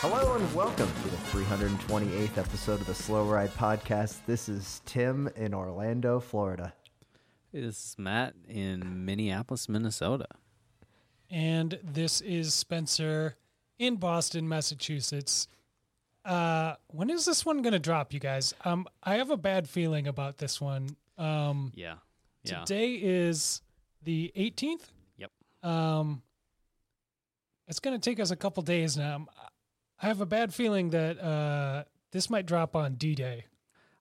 Hello and welcome to the 328th episode of the Slow Ride Podcast. This is Tim in Orlando, Florida. This is Matt in Minneapolis, Minnesota. and this is Spencer in Boston, Massachusetts. Uh, when is this one going to drop, you guys? Um, I have a bad feeling about this one. Um, Yeah. Yeah. Today is the 18th. Yep. Um, it's going to take us a couple days now. Um, I have a bad feeling that uh, this might drop on D Day.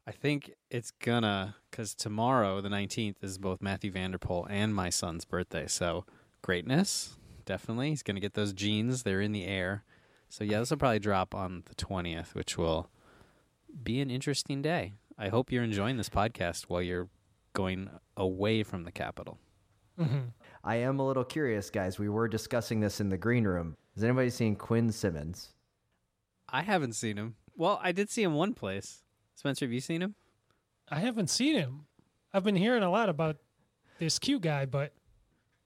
I think it's gonna because tomorrow, the nineteenth, is both Mathieu van der Poel and my son's birthday. So greatness, definitely. He's gonna get those genes. They're in the air. So yeah, this will probably drop on the twentieth, which will be an interesting day. I hope you're enjoying this podcast while you're going away from the capital. Mm-hmm. I am a little curious, guys. We were discussing this in the green room. Has anybody seen Quinn Simmons? I haven't seen him. Well, I did see him one place. Spencer, have you seen him? I haven't seen him. I've been hearing a lot about this Q guy, but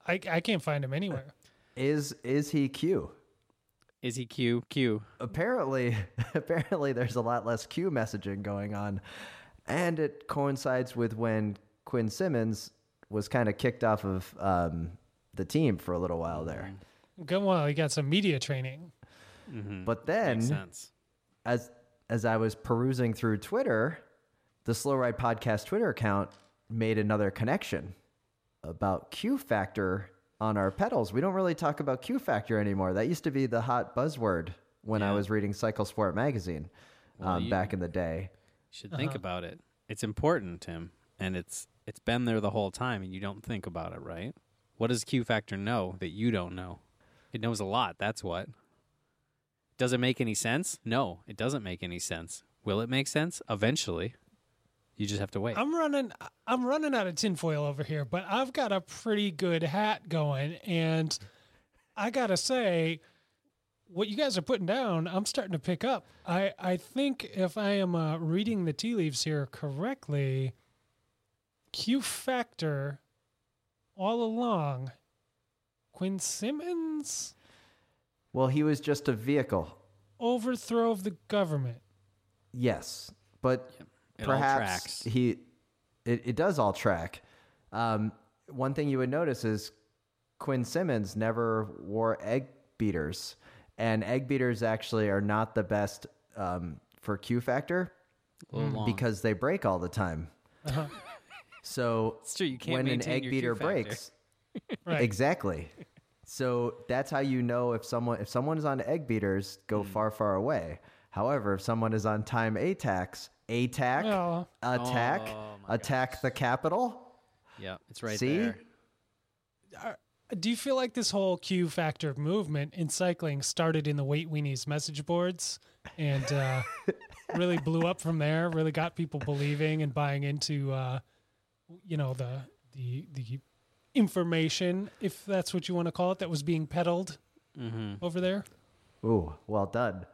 I, I can't find him anywhere. Is is he Q? Is he Q? Q. Apparently, apparently there's a lot less Q messaging going on, and it coincides with when Quinn Simmons was kind of kicked off of um, the team for a little while there. Good. Well, he got some media training. But then as as I was perusing through Twitter, the Slow Ride Podcast Twitter account made another connection about Q Factor on our pedals. We don't really talk about Q Factor anymore. That used to be the hot buzzword when I was reading Cycle Sport magazine Well, um, back in the day. Should think about it. It's important, Tim, and it's it's been there the whole time, and you don't think about it, right? What does Q Factor know that you don't know? It knows a lot. That's what. Does it make any sense? No, it doesn't make any sense. Will it make sense eventually? You just have to wait. I'm running. I'm running out of tinfoil over here, but I've got a pretty good hat going, and I gotta say, what you guys are putting down, I'm starting to pick up. I I think if I am uh, reading the tea leaves here correctly, Q Factor, all along, Quinn Simmons Well, he was just a vehicle. overthrow of the government. Yes, but It perhaps he it, it does all track. Um, one thing you would notice is Quinn Simmons never wore egg beaters, and egg beaters actually are not the best um, for Q factor a little long. because they break all the time. So It's true, you can't when an egg beater breaks, Right. exactly. So that's how you know if someone if someone is on egg beaters, go Hmm. far far away. However, if someone is on time ATACs, ATAC, Well- attack, Oh, my attack the capital. yeah, it's right See? there. Do you feel like this whole Q factor movement in cycling started in the Weight Weenies message boards and uh, really blew up from there? Really got people believing and buying into, uh, you know, the the the information, if that's what you want to call it, that was being peddled mm-hmm. over there. Ooh, well done.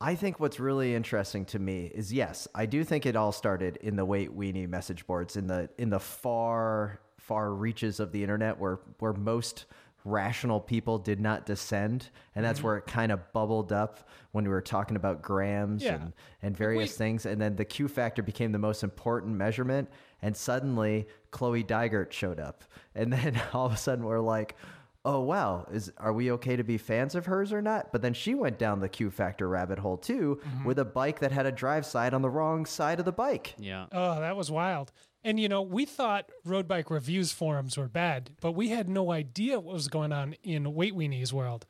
I think what's really interesting to me is yes, I do think it all started in the Weight Weenie message boards in the in the far far reaches of the internet where where most rational people did not descend and that's mm-hmm. where it kind of bubbled up when we were talking about grams Yeah. and and various Wait. things and then the Q factor became the most important measurement and suddenly Chloe Dygert showed up and then all of a sudden we're like oh wow is are we okay to be fans of hers or not but then she went down the q factor rabbit hole too with a bike that had a drive side on the wrong side of the bike Yeah. Oh, that was wild. And you know, we thought road bike reviews forums were bad, but we had no idea what was going on in Weight Weenies world.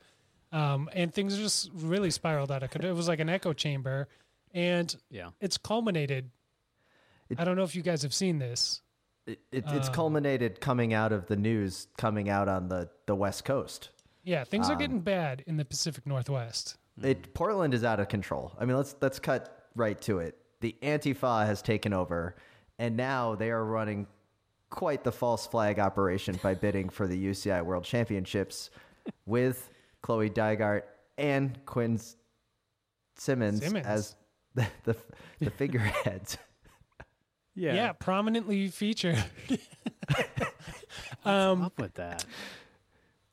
Um, and things just really spiraled out of control. It was like an echo chamber, and Yeah. it's culminated. I don't know if you guys have seen this, It, it, it's Um, culminated coming out of the news coming out on the, the West Coast. Yeah, things are Um, getting bad in the Pacific Northwest. It Portland is out of control. I mean, let's let's cut right to it. The Antifa has taken over, and now they are running quite the false flag operation by bidding for the UCI World Championships with Chloe Dygert and Quinn Simmons, Simmons. as the the, the figureheads. Yeah, prominently featured. um, up with that.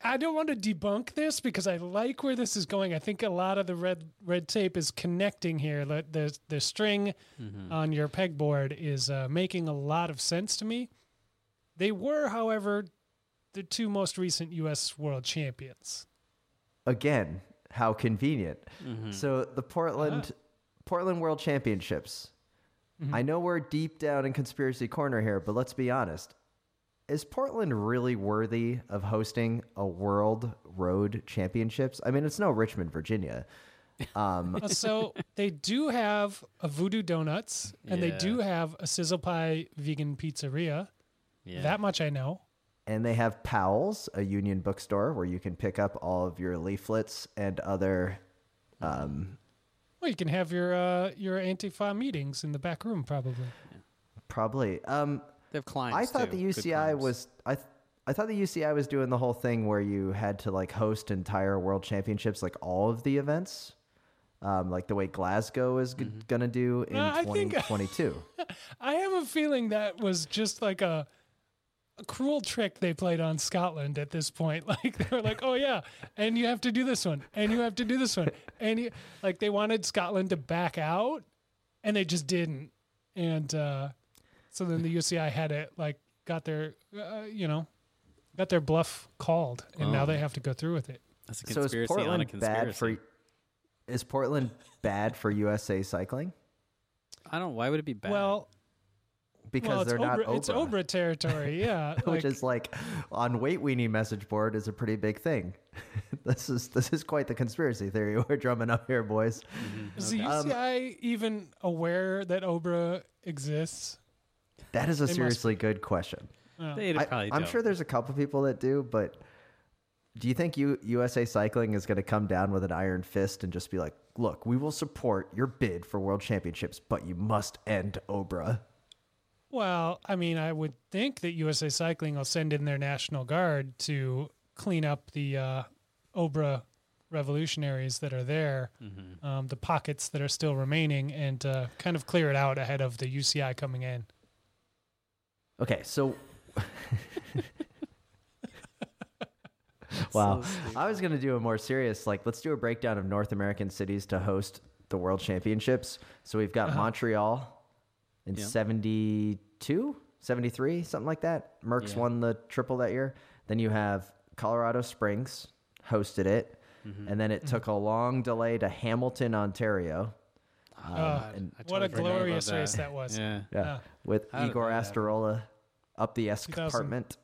I don't want to debunk this because I like where this is going. I think a lot of the red red tape is connecting here. The the, the string on your pegboard is uh, making a lot of sense to me. They were, however, the two most recent U.S. World Champions. Again, how convenient. So the Portland Portland World Championships. I know we're deep down in conspiracy corner here, but let's be honest. Is Portland really worthy of hosting a World Road Championships? I mean, it's no Richmond, Virginia. Um, so they do have a Voodoo Donuts, and they do have a Sizzle Pie vegan pizzeria. Yeah. That much I know. and they have Powell's, a union bookstore where you can pick up all of your leaflets and other. Um, Well, you can have your uh, your Antifa meetings in the back room, probably. probably. Um, they have climbs. I thought too. the UCI was I. Th- I thought the UCI was doing the whole thing where you had to like host entire world championships, like all of the events, um, like the way Glasgow is g- gonna do in Uh, 2022. I have a feeling that was just like a, a cruel trick they played on Scotland at this point. Like they were like, "Oh yeah, and you have to do this one, and you have to do this one," and you, like they wanted Scotland to back out, and they just didn't. And uh, so then the UCI had it like got their uh, you know got their bluff called, and now Oh. they have to go through with it. That's a so is conspiracy on a Portland conspiracy. bad for? Is Portland bad for USA cycling I don't. Why would it be bad? Well, because well, they're not Obra, it's Obra, Obra territory, yeah. which like- is like on Weight Weenie message board is a pretty big thing. this is this is quite the conspiracy theory we're drumming up here, boys. Is the Um, UCI even aware that Obra exists? That is a They must seriously good question. they I, probably I'm don't. sure there's a couple people that do, but do you think U, USA Cycling is going to come down with an iron fist and just be like, "Look, we will support your bid for world championships, but you must end Obra." Well, I mean, I would think that USA Cycling will send in their National Guard to clean up the uh, Obra revolutionaries that are there, Mm-hmm. um, the pockets that are still remaining, and uh, kind of clear it out ahead of the UCI coming in. Okay, so wow, I was going to do a more serious, like, let's do a breakdown of North American cities to host the world championships. So we've got Montreal in Yeah. 72, 73, something like that. Merckx Yeah. won the triple that year. Then you have Colorado Springs hosted it. Mm-hmm. And then it took a long delay to Hamilton, Ontario. Oh, Uh, and- I what a totally forgot about glorious race that was. Yeah. Yeah, Yeah. with How Igor that? Astarloa up the 2000. escarpment.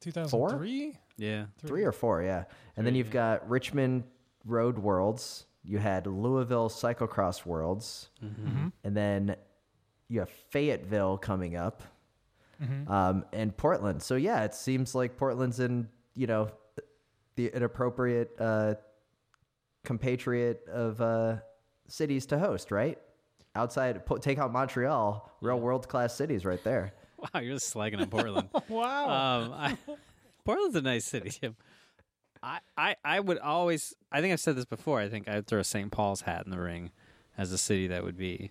2003? Yeah. Three or four, yeah. And then you've got Richmond Road Worlds. You had Louisville Cyclocross Worlds. Mm-hmm. And then you have Fayetteville coming up. Um, and Portland. So yeah, it seems like Portland's in, you know, the an appropriate uh, compatriot of uh, cities to host, right? Outside, po- take out Montreal, real world class cities right there. Wow, you're just slagging on Portland. Wow. um, I, Portland's a nice city, Jim. I, I, I would always. I think I've said this before. I think I'd throw St. Paul's hat in the ring as a city that would be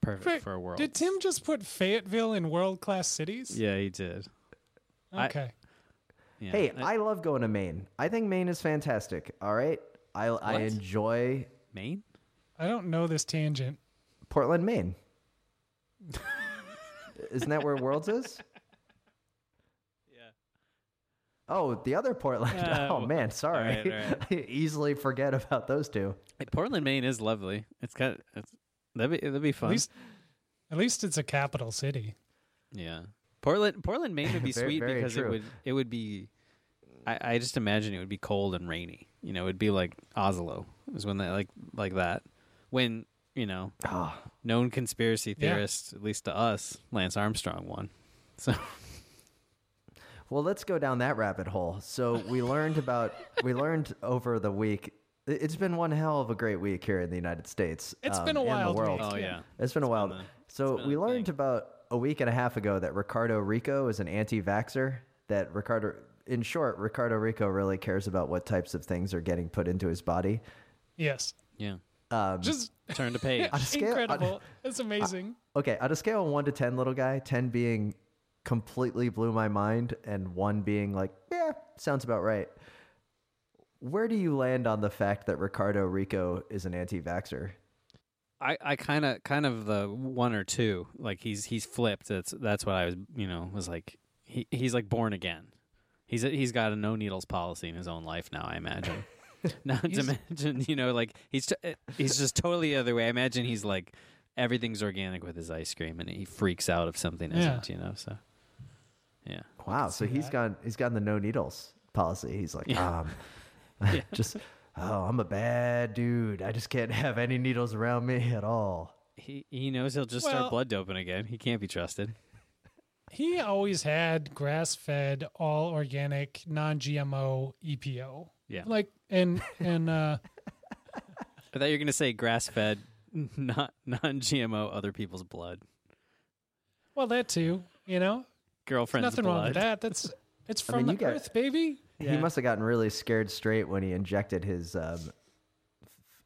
perfect Wait, for a world. Did Tim just put Fayetteville in world class cities? Yeah, he did. I- Okay. Yeah. Hey, I love going to Maine. I think Maine is fantastic. All right, I I enjoy Maine. I don't know this tangent. Portland, Maine. Isn't that where Worlds is? Yeah. Oh, the other Portland. Uh, oh man, sorry. all right, all I easily forget about those two. Hey, Portland, Maine is lovely. It's got. It's, that'd be that'd be fun. At least, at least it's a capital city. Yeah. Portland Portland Maine would be Very- sweet very because it would it would be I, I just imagine it would be cold and rainy. You know, it'd be like Oslo. Is when that like like that. When, you know, Oh, known conspiracy Yeah. at least to us, Lance Armstrong won. So Well, let's go down that rabbit hole. So we learned about we learned over the week. It- It's been one hell of a great week here in the United States. It's um, been a wild world. week. Oh yeah. It's been a while. been a- so been we learned thing. about a week and a half ago that Riccardo Riccò is an anti-vaxxer. That Riccardo, in short, Riccardo Riccò really cares about what types of things are getting put into his body. Yes. Yeah. Um, Just Turn to page. on a scale- on- incredible. it's amazing. okay, on a scale of one to ten, little guy, ten being completely blew my mind, and one being like, yeah, sounds about right. Where do you land on the fact that Riccardo Riccò is an anti-vaxxer? I, I kind of kind of the one or two like he's he's flipped that's that's what I was you know was like he he's like born again he's a, he's got a no needles policy in his own life now I imagine not to mention you know like he's t- eh, he's just totally the other way I imagine he's like everything's organic with his ice cream and he freaks out if something Yeah. isn't you know so yeah Wow, so see he's that. gone. He's gotten the no needles policy. He's like, Yeah. um, Yeah. just oh, I'm a bad dude. I just can't have any needles around me at all. he he knows he'll just Well- start blood doping again he can't be trusted He always had grass fed, all organic, non GMO EPO. yeah Like and and uh I thought you were gonna say grass fed not non GMO other people's blood well that too, you know? girlfriend's Nothing blood wrong with that. That's it's I from mean, the got- earth, baby. He must have gotten really scared straight when he injected his um,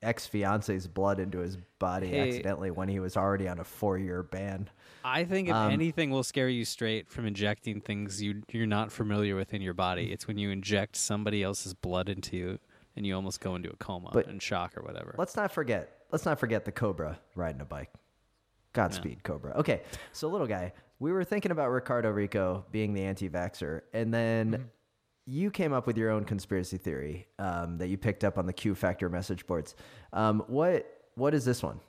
ex fiance's blood into his body Hey. accidentally when he was already on a four year ban. I think if Um, anything will scare you straight from injecting things you you're not familiar with in your body, it's when you inject somebody else's blood into you and you almost go into a coma But- and shock or whatever. Let's not forget. Let's not forget the Cobra riding a bike. Godspeed, Cobra. Okay, so little guy, we were thinking about Riccardo Riccò being the anti-vaxxer, and then you came up with your own conspiracy theory um, that you picked up on the Q Factor message boards. Um, what what is this one?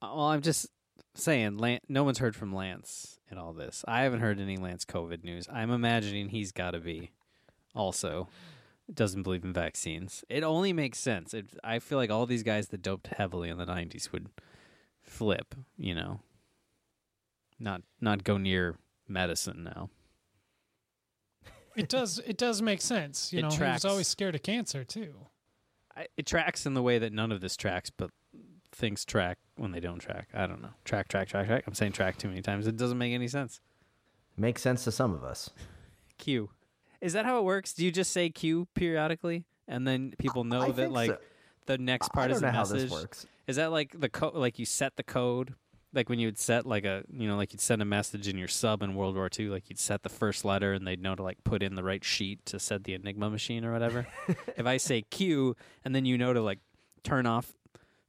Uh, Well, I'm just saying, Lan- no one's heard from Lance in all this. I haven't heard any Lance COVID news. I'm imagining he's got to be also doesn't believe in vaccines. It only makes sense. It, I feel like all these guys that doped heavily in the 90s would flip, you know, not not go near medicine now. It does it does make sense. You It know, he was always scared of cancer too. I, it tracks in the way that none of this tracks, but things track when they don't track. I don't know. Track, track, track, track. I'm saying track too many times. It doesn't make any sense. Makes sense to some of us. Q. Is that how it works? Do you just say Q periodically, and then people know I that like so. the next I part don't is know the how message? this works. Is that like the code? Like you set the code, like when you would set like a you know like you'd send a message in your sub in World War II, like you'd set the first letter, and they'd know to like put in the right sheet to set the Enigma machine or whatever. if I say Q, and then you know to like turn off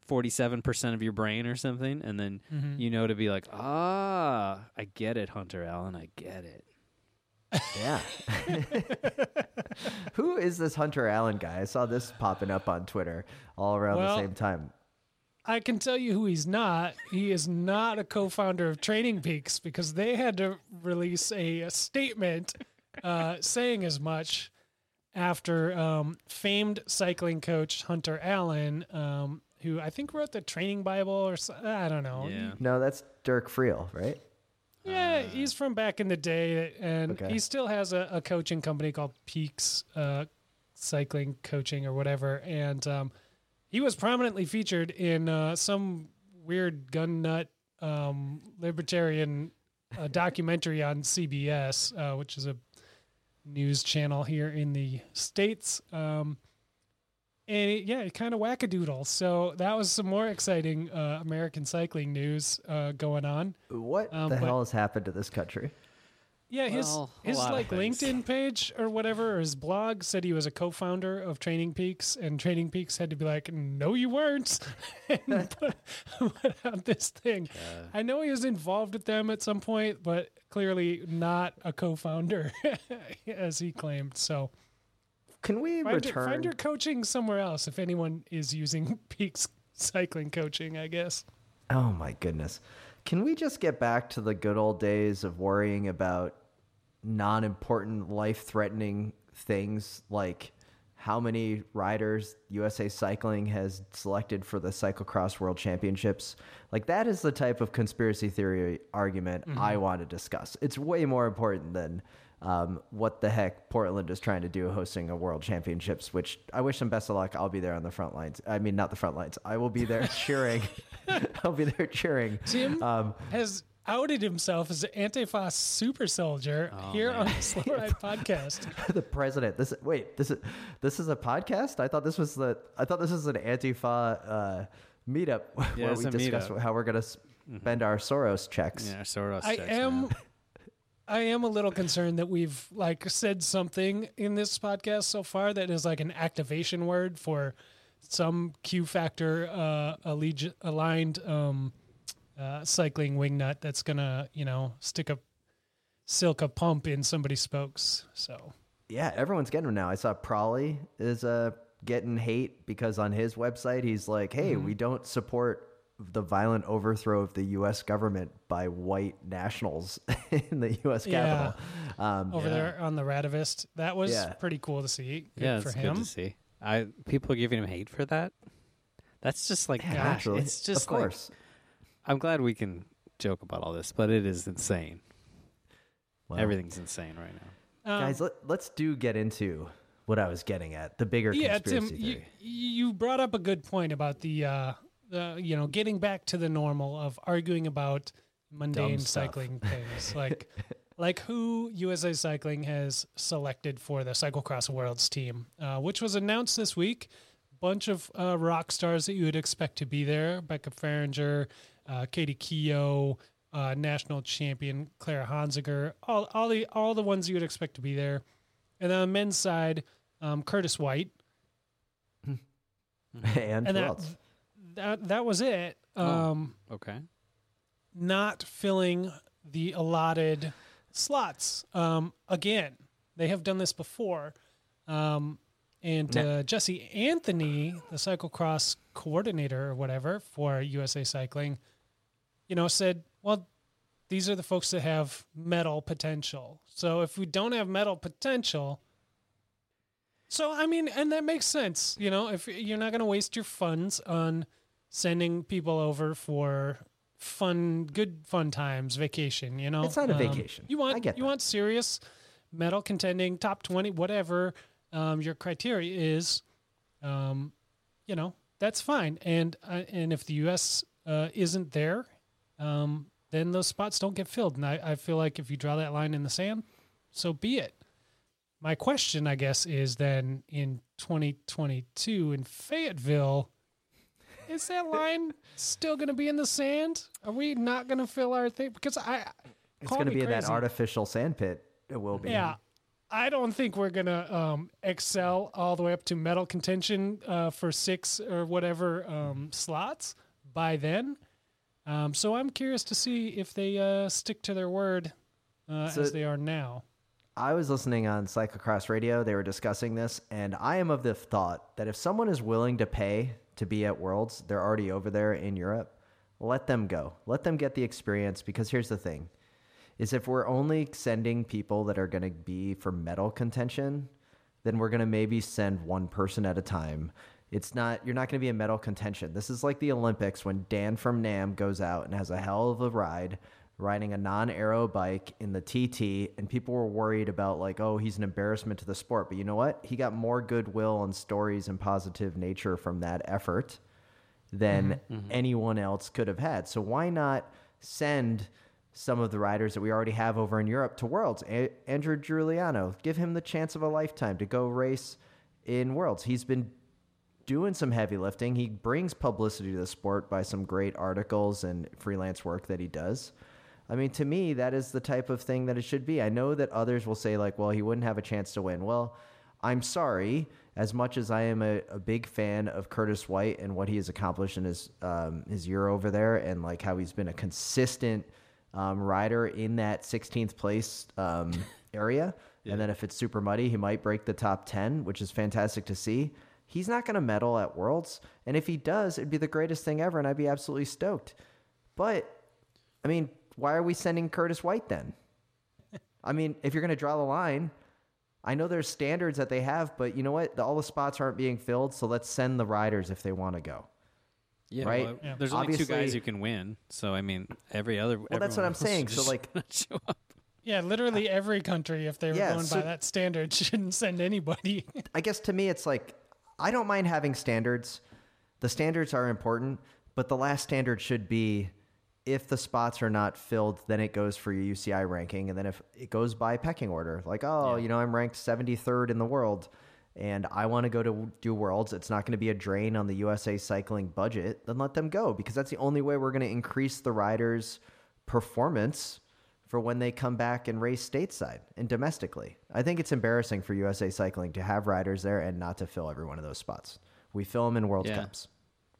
forty-seven percent of your brain or something, and then Mhm. you know to be like, ah, I get it, Hunter Allen, I get it. Yeah. Who is this Hunter Allen guy? I saw this popping up on Twitter all around Well, the same time. I can tell you who he's not. He is not a co-founder of Training Peaks because they had to release a, a statement uh, saying as much after um, famed cycling coach Hunter Allen, um, who I think wrote the Training Bible or so, I don't know. Yeah. No, that's Dirk Friel, right? Yeah, he's from back in the day, and Okay. he still has a, a coaching company called Peaks uh, Cycling Coaching or whatever. And um, he was prominently featured in uh, some weird gun nut um, libertarian uh, documentary on CBS, uh, which is a news channel here in the states. Um, and it, yeah, it kind of wackadoodle. So that was some more exciting uh, American cycling news uh, going on. What Um, the hell has happened to this country? Yeah, his Well, his like. LinkedIn page or whatever, or his blog said he was a co-founder of Training Peaks, and Training Peaks had to be like, "No, you weren't," and put, put out this thing. I know he was involved with them at some point, but clearly not a co-founder, as he claimed. So Can we find, your, return? find your coaching somewhere else if anyone is using Peaks cycling coaching. I guess. Oh my goodness. Can we just get back to the good old days of worrying about non important, life threatening things like how many riders USA Cycling has selected for the Cyclocross World Championships. Like that is the type of conspiracy theory argument I want to discuss. It's way more important than um, what the heck Portland is trying to do hosting a World Championships. Which I wish them best of luck. I'll be there on the front lines. I mean, not the front lines. I will be there cheering. I'll be there cheering. Tim Um, has outed himself as an Antifa super soldier here on the Slow Ride podcast. the president. This wait. This is this is a podcast. I thought this was the. I thought this was an Antifa uh, meetup Yeah, where we discuss meetup. how we're gonna spend our Soros checks. Yeah, Soros I checks, am man. I am a little concerned that we've like said something in this podcast so far that is like an activation word for some Q factor uh alleg- aligned um uh cycling wingnut that's gonna, you know, stick a Silca pump in somebody's spokes. So Yeah, everyone's getting them now. I saw Prolly is uh, getting hate because on his website he's like, "Hey, Mm-hmm. we don't support the violent overthrow of the U.S. government by white nationals in the U.S. Yeah. Capitol." Um, over Yeah. there on the Radavist, that was Yeah. pretty cool to see. Good yeah, for him. good to see. I people are giving him hate for that. That's just like yeah, gosh, naturally. it's just of like course. I'm glad we can joke about all this, but it is insane. Well, Everything's insane right now. Um, guys. Let, let's do get into what I was getting at the bigger yeah, conspiracy you, theory. you brought up a good point about the, uh, the you know, getting back to the normal of arguing about mundane cycling things, like like who USA Cycling has selected for the Cyclocross Worlds team, uh, which was announced this week. Bunch of uh, rock stars that you would expect to be there: Becca Fahringer, uh, Kaitie Keough, uh, national champion Clara Honsinger, all all the all the ones you would expect to be there. And then on the men's side, um, Curtis White, and, and that, that that was it. Oh. Um, Okay. Not filling the allotted slots. Um, again, they have done this before. Um, and uh, Jesse Anthony, the cyclocross coordinator or whatever for USA Cycling, you know, said, "Well, these are the folks that have medal potential. So if we don't have medal potential." So I mean, and that makes sense, you know, if you're not going to waste your funds on sending people over for fun, good fun times, vacation, you know. It's not a Um, vacation. You want I get you that. want serious medal contending, top 20, whatever um, your criteria is. Um, you know, that's fine. And uh, and if the US uh, isn't there, um, then those spots don't get filled. And I, I feel like if you draw that line in the sand, so be it. My question, I guess, is then in 2022 in Fayetteville, is that line still going to be in the sand? Are we not going to fill our thing? Because I, It's going to be in that artificial sand pit. It will be. Yeah. I don't think we're going to um, excel all the way up to medal contention uh, for six or whatever um, slots by then. Um, so I'm curious to see if they uh, stick to their word uh, So- as they are now. I was listening on Cyclocross Radio. They were discussing this, and I am of the thought that if someone is willing to pay to be at Worlds, they're already over there in Europe. Let them go. Let them get the experience. Because here's the thing: is if we're only sending people that are going to be for medal contention, then we're going to maybe send one person at a time. It's not you're not going to be in medal contention. This is like the Olympics when Dan from Nam goes out and has a hell of a ride riding a non-aero bike in the TT and people were worried about like oh he's an embarrassment to the sport. But you know what? He got more goodwill and stories and positive nature from that effort than mm-hmm. Mm-hmm. anyone else could have had. So why not send some of the riders that we already have over in Europe to Worlds? A- Andrew Juiliano give him the chance of a lifetime to go race in Worlds. He's been doing some heavy lifting. He brings publicity to the sport by some great articles and freelance work that he does. I mean, to me, that is the type of thing that it should be. I know that others will say, like, well, he wouldn't have a chance to win. Well, I'm sorry. As much as I am a, a big fan of Curtis White and what he has accomplished in his um, his year over there, and like how he's been a consistent um, rider in that 16th place um, area, and then if it's super muddy, he might break the top 10, which is fantastic to see. He's not going to medal at Worlds, and if he does, it'd be the greatest thing ever, and I'd be absolutely stoked. But I mean, why are we sending Curtis White then? I mean, if you're going to draw the line, I know there's standards that they have, but you know what? The, all the spots aren't being filled, so let's send the riders if they want to go. Yeah, Right? well, Yeah. There's only two guys who can win, so I mean, every other. Well, that's what I'm saying. So like, show up. Yeah, literally every country, if they were Yeah, going so- by that standard, shouldn't send anybody. I guess to me, it's like I don't mind having standards. The standards are important, but the last standard should be if the spots are not filled, then it goes for your UCI ranking, and then if it goes by pecking order, like oh, you know, I'm ranked 73rd in the world, and I want to go to do worlds. It's not going to be a drain on the USA cycling budget. Then let them go because that's the only way we're going to increase the riders' performance for when they come back and race stateside and domestically. I think it's embarrassing for USA Cycling to have riders there and not to fill every one of those spots. We fill them in World Yeah. Cups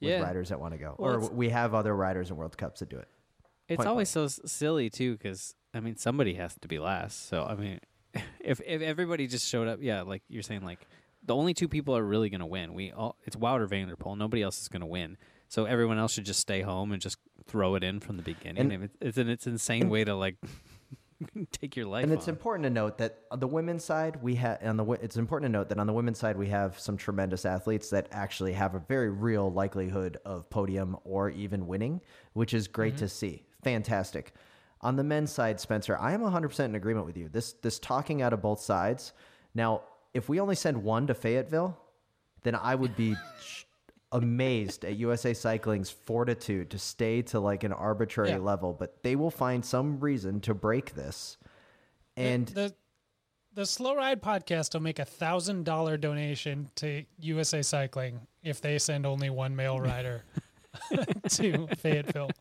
with Yeah. riders that want to go, Well, or we have other riders in World Cups that do it. It's Point always so silly too, because I mean, somebody has to be last. So I mean, if if everybody just showed up, yeah, like you're saying, like the only two people are really going to win. We all it's Wouter Vanderpool. Nobody else is going to win. So everyone else should just stay home and just throw it in from the beginning. And- it's an it's insane way to like take your life. And it's on. important to note that on the women's side, we have on the it's important to note that on the women's side we have some tremendous athletes that actually have a very real likelihood of podium or even winning, which is great to mm-hmm. see. Fantastic. On the men's side, Spencer, I am 100% in agreement with you. This this talking out of both sides. Now, if we only send one to Fayetteville, then I would be amazed at USA Cycling's fortitude to stay to like an arbitrary Yeah. level, but they will find some reason to break this. And the the Slow Ride podcast will make a thousand dollar donation to USA Cycling if they send only one male rider to Fayetteville.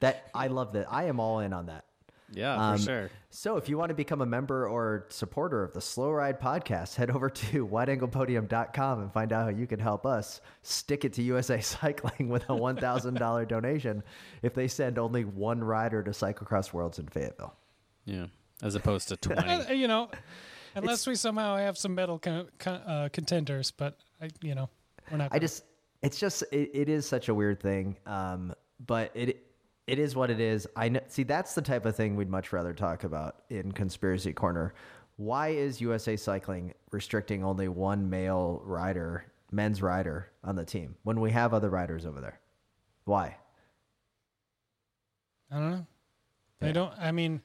that I love that. I am all in on that. Yeah, for Um, sure. So if you want to become a member or supporter of the Slow Ride podcast, head over to wideanglepodium.com and find out how you can help us stick it to USA Cycling with a $1,000 donation if they send only one rider to Cyclocross Worlds in Fayetteville. Yeah, as opposed to Uh, twenty. you know, unless we somehow have some medal con- con- uh, contenders, but I, you know, we're not. I gonna. just, it's just, it, it is such a weird thing. Um, but it, it is what it is. I know, see, that's the type of thing we'd much rather talk about in Conspiracy Corner. Why is USA Cycling restricting only one male rider, men's rider on the team when we have other riders over there? Why? I don't know. They don't. I mean,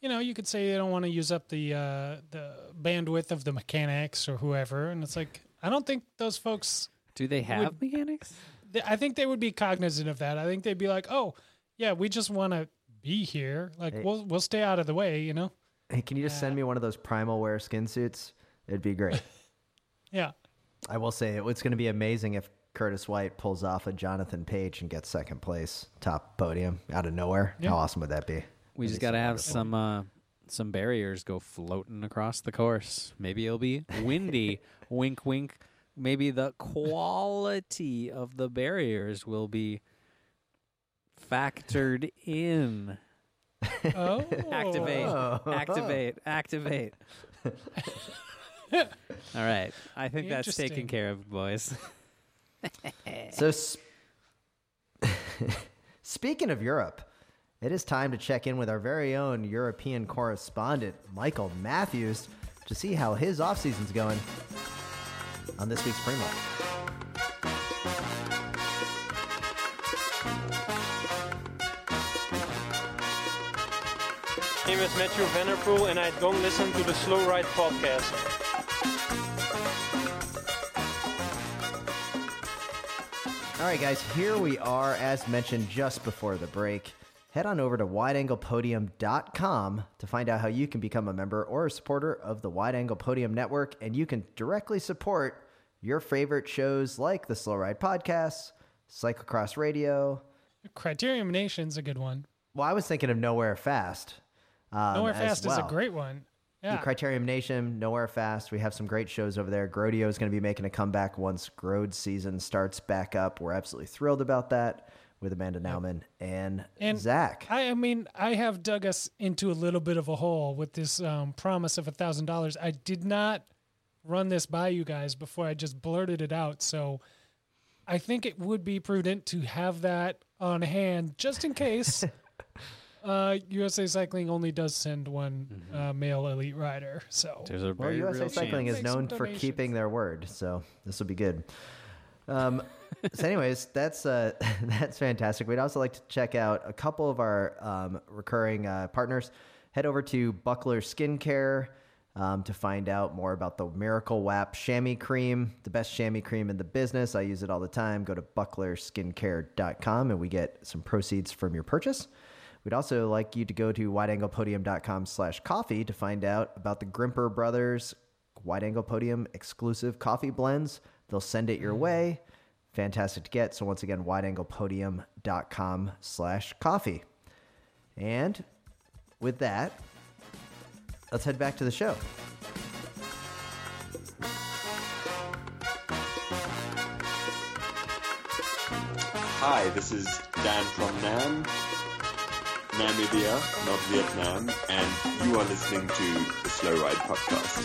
you know, you could say they don't want to use up the uh, the bandwidth of the mechanics or whoever, and it's like I don't think those folks. Do they have mechanics? I think they would be cognizant of that. I think they'd be like, "Oh, yeah, we just want to be here. Like, Hey. we'll we'll stay out of the way." You know? Hey, can you just send me one of those primal wear skin suits? It'd be great. Yeah. I will say it, it's going to be amazing if Curtis White pulls off a Jonathan Page and gets second place, top podium out of nowhere. Yeah. How awesome would that be? We That'd just got to have wonderful. some uh, some barriers go floating across the course. Maybe it'll be windy. wink, wink. Maybe the quality of the barriers will be factored in. Oh, Activate, Oh. activate, activate. All right, I think that's taken Interesting. care of, boys. So, s- speaking of Europe, it is time to check in with our very own European correspondent, Michael Matthews, to see how his offseason's going on this week's Primo. Is Mathieu van der Poel, and I don't listen to the Slow Ride podcast. All right, guys, here we are, as mentioned just before the break. Head on over to wideanglepodium.com to find out how you can become a member or a supporter of the Wide Angle Podium Network, and you can directly support your favorite shows like the Slow Ride Podcast, Cyclocross Radio. Criterium Nation's a good one. Well, I was thinking of Nowhere Fast. Um, Nowhere as Fast is a great one. Yeah. Criterium Nation, Nowhere Fast. We have some great shows over there. Grodio is going to be making a comeback once Grode season starts back up. We're absolutely thrilled about that with Amanda Nauman and, And Zach. I, I mean, I have dug us into a little bit of a hole with this um, promise of a thousand dollars. I did not run this by you guys before I just blurted it out. So I think it would be prudent to have that on hand just in case Uh, USA Cycling only does send one Mm-hmm. uh, male elite rider, so There's a Well, USA real Cycling chance. is known for keeping their word, so this will be good. Um, so, anyways, that's uh, that's fantastic. We'd also like to check out a couple of our um, recurring uh, partners. Head over to Buckler Skincare um, to find out more about the Miracle Wap Chamois Cream, the best chamois cream in the business. I use it all the time. Go to bucklerskincare.com and we get some proceeds from your purchase. We'd also like you to go to wideanglepodium.com slash coffee to find out about the Grimpeur Brothers Wide Angle Podium exclusive coffee blends. They'll send it your way. Fantastic to get. So once again, wideanglepodium.com slash coffee. And with that, let's head back to the show. Hi, this is Dan from Nam, Namibia, not Vietnam, and you are listening to the Slow Ride Podcast.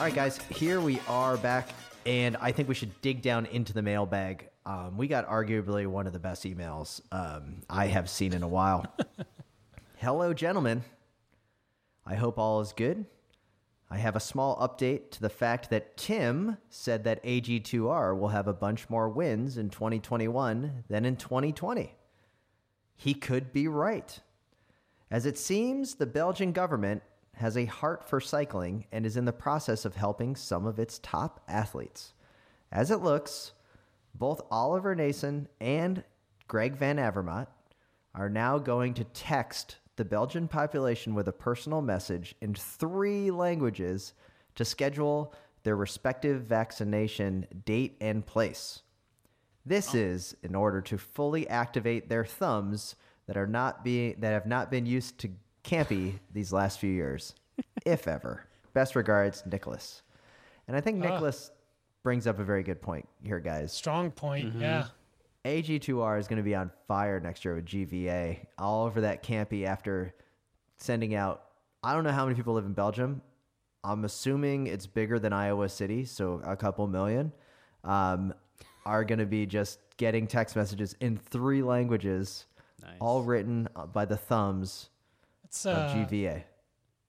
All right, guys, here we are back, and I think we should dig down into the mailbag. Um, we got arguably one of the best emails um, I have seen in a while. Hello, gentlemen. I hope all is good. I have a small update to the fact that Tim said that AG2R will have a bunch more wins in 2021 than in 2020. He could be right. As it seems, the Belgian government has a heart for cycling and is in the process of helping some of its top athletes. As it looks, both Oliver Naesen and Greg Van Avermaet are now going to text the Belgian population with a personal message in three languages to schedule their respective vaccination date and place. This is in order to fully activate their thumbs that are not being that have not been used to campy these last few years, if ever. Best regards, Nicholas. And I think Nicholas brings up a very good point here, guys. strong point. Mm-hmm. Yeah, AG2R is going to be on fire next year with GVA, all over that campy after sending out. I don't know how many people live in Belgium. I'm assuming it's bigger than Iowa City, so a couple million um, are going to be just getting text messages in three languages, Nice. all written by the thumbs it's of uh, GVA.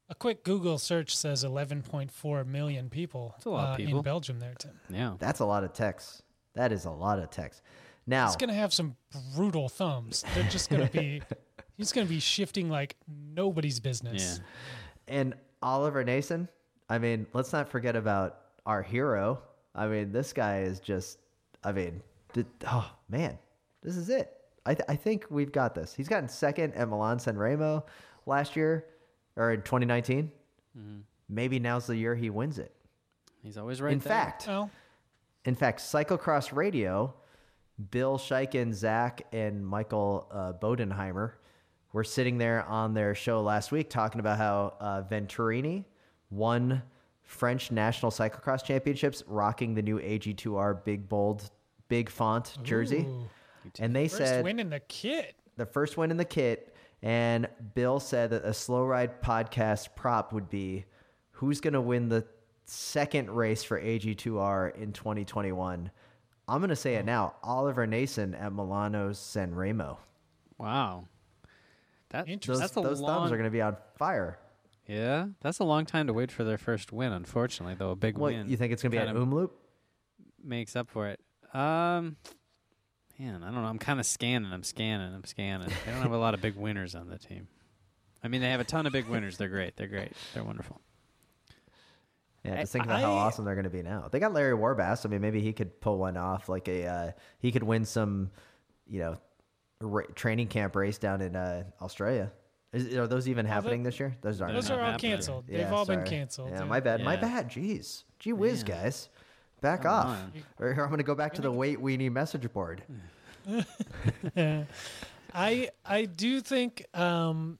a quick Google search says 11.4 million people, a lot of uh, people. in Belgium. There, Tim. Yeah. That's a lot of text. That is a lot of text. Now, He's gonna have some brutal thumbs. They're just gonna be. he's gonna be shifting like nobody's business. Yeah. And Oliver Naesen, I mean, let's not forget about our hero. I mean, this guy is just, I mean, th- oh man, this is it. I, th- I think we've got this. He's gotten second at Milan San Remo last year or in 2019. Mm-hmm. Maybe now's the year he wins it. He's always right in there. fact, Well, in fact, Cyclocross Radio, Bill Schieken, Zach, and Michael uh, Bodenheimer were sitting there on their show last week talking about how uh, Venturini won French National Cyclocross Championships rocking the new AG2R big bold, big font jersey. Ooh. And they first said win in the kit. the first win in the kit. And Bill said that a slow ride podcast prop would be who's going to win the second race for AG2R in 2021. I'm going to say it now Oliver Naesen at Milano San Remo. Wow. That, Interesting. Those, that's a those long, thumbs are going to be on fire. Yeah, that's a long time to wait for their first win. Unfortunately, though, a big What, win. you think it's going to be at kinda Omloop? makes up for it. Um, man, I don't know. I'm kind of scanning. I'm scanning. I'm scanning. They don't have a lot of big winners on the team. I mean, they have a ton of big winners. They're great. They're great. They're wonderful. Yeah, just think about how awesome they're going to be now. They got Larry Warbasse. I mean, maybe he could pull one off. Like a, uh, he could win some, you know, ra- training camp race down in uh, Australia. Is, are those even happening this year? Those aren't. Those are all happening. canceled. They've Yeah, all been canceled. Yeah, yeah. my bad. My bad. Jeez. Gee whiz, Yeah. guys. Back Come off. on. Or I'm going to go back to the weight weenie message board. I I do think um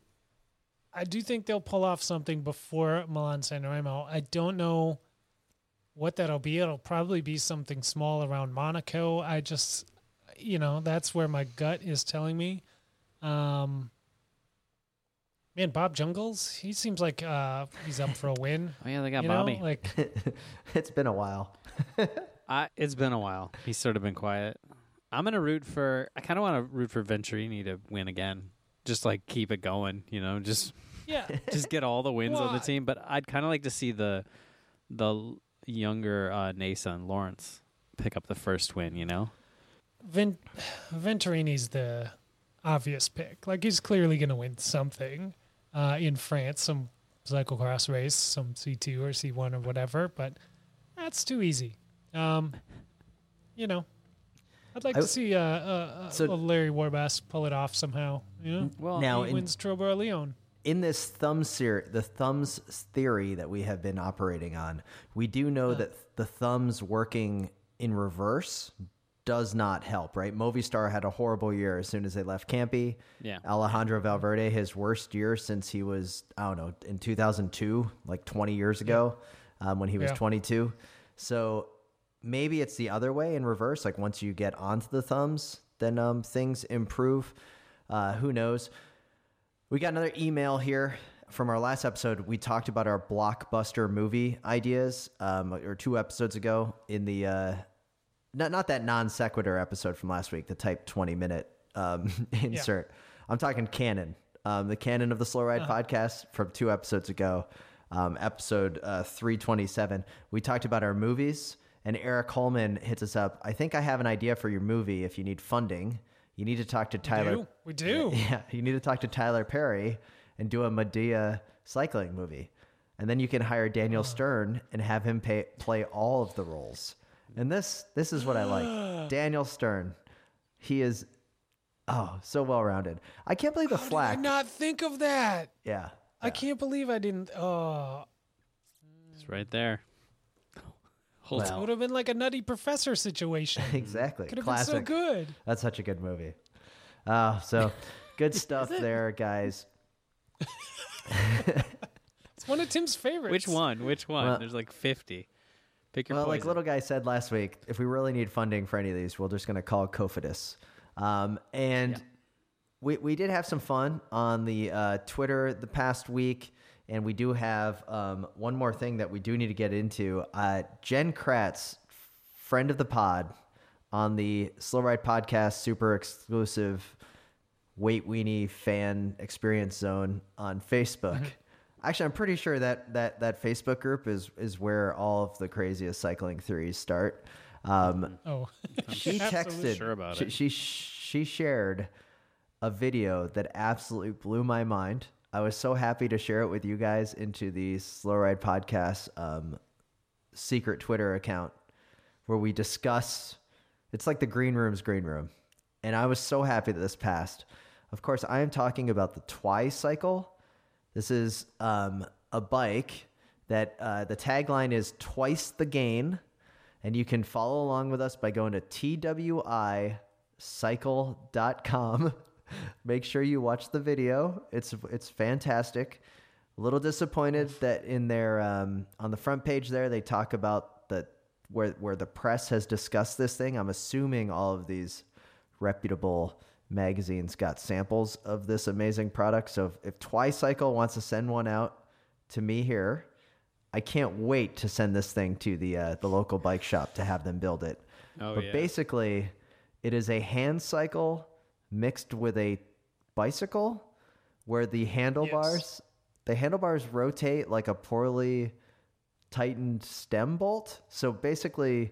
I do think they'll pull off something before Milan San Remo. I don't know what that'll be. It'll probably be something small around Monaco. I just you know, that's where my gut is telling me. Um Man, Bob Jungels, he seems like uh he's up for a win. Oh yeah, they got you Bobby. know, like it's been a while. I, it's been a while. He's sort of been quiet. I'm gonna root for. I kind of want to root for Venturini to win again. Just like keep it going, you know. Just Yeah. just get all the wins on the Why? team. But I'd kind of like to see the the younger uh, Naesen Lawrence pick up the first win. You know. Vin- Venturini's the obvious pick. Like he's clearly going to win something uh, in France, some cyclocross race, some C2 or C1 or whatever. But that's too easy. Um, you know, I'd like I- to see uh, uh, So- uh, Larry Warbasse pull it off somehow. You know, Well, Now, he in- wins Tro-Bro Léon. In this thumb ser- the thumbs theory that we have been operating on, we do know that the thumbs working in reverse does not help, right? Movistar had a horrible year as soon as they left Campy. Yeah. Alejandro Valverde, his worst year since he was, I don't know, in 2002, like 20 years ago, um, when he was Yeah. 22. So maybe it's the other way in reverse. Like once you get onto the thumbs, then um, things improve. Uh, who knows? We got another email here from our last episode. We talked about our blockbuster movie ideas, um, or two episodes ago in the uh, not not that non sequitur episode from last week, the type twenty minute um, insert. I'm talking canon, um, the canon of the Slow Ride podcast from two episodes ago, um, episode uh, three twenty seven. We talked about our movies, and Eric Holman hits us up. I think I have an idea for your movie. If you need funding, you need to talk to Tyler. do. We do. Yeah, you need to talk to Tyler Perry and do a Madea cycling movie. And then you can hire Daniel Stern and have him pay, play all of the roles. And this this is what I like. Daniel Stern. He is oh, so well rounded. I can't believe the How did I not think of that? yeah. I can't believe I didn't. Oh, It's right there. Hold Well, it would have been like a Nutty Professor situation. Exactly. Could have been so good. That's such a good movie. Uh, so good stuff there, guys. It's one of Tim's favorites. Which one? Which one? Well- There's like 50. Pick your Well, poison. like little guy said last week, if we really need funding for any of these, we're just going to call Cofidis. Um, and we we did have some fun on the uh, Twitter the past week, and we do have um, one more thing that we do need to get into. Uh, Jen Kratz, friend of the pod, on the Slow Ride podcast, super exclusive Weight Weenie fan experience zone on Facebook. Actually, I'm pretty sure that that that Facebook group is is where all of the craziest cycling theories start. Um, Oh, she texted sure about she, it. she she shared a video that absolutely blew my mind. I was so happy to share it with you guys into the Slow Ride podcast um, secret Twitter account where we discuss. It's like the green room's green room, and I was so happy that this passed. Of course, I am talking about the Twi cycle. This is um, a bike that uh, the tagline is twice the gain. And you can follow along with us by going to twicycle.com. Make sure you watch the video. It's it's fantastic. A little disappointed that in their um, on the front page there they talk about the where where the press has discussed this thing. I'm assuming all of these reputable magazines got samples of this amazing product. So if, if Twicycle wants to send one out to me here, I can't wait to send this thing to the uh, the local bike shop to have them build it. Oh, but yeah. basically, it is a hand cycle mixed with a bicycle, where the handlebars the handlebars rotate like a poorly tightened stem bolt. So basically,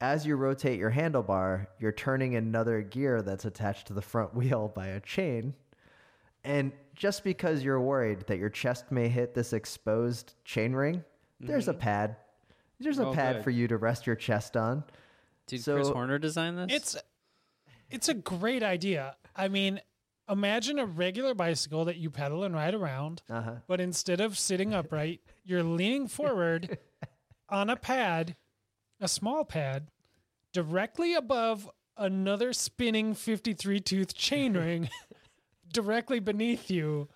as you rotate your handlebar, you're turning another gear that's attached to the front wheel by a chain. And just because you're worried that your chest may hit this exposed chain ring, there's a mm-hmm. pad. There's a Oh, pad good. for you to rest your chest on. Did so- Chris Horner design this? it's it's a great idea. I mean, imagine a regular bicycle that you pedal and ride around, Uh-huh. but instead of sitting upright, you're leaning forward on a pad, a small pad, directly above another spinning 53 tooth chain ring directly beneath you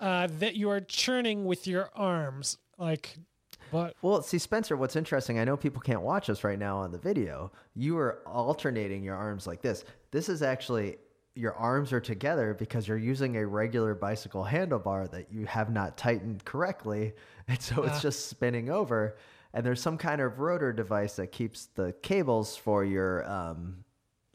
uh, that you are churning with your arms. Like, but Well, see, Spencer, what's interesting, I know people can't watch us right now on the video. You are alternating your arms like this. This is actually your arms are together because you're using a regular bicycle handlebar that you have not tightened correctly. And so it's just spinning over. And there's some kind of rotor device that keeps the cables for your um,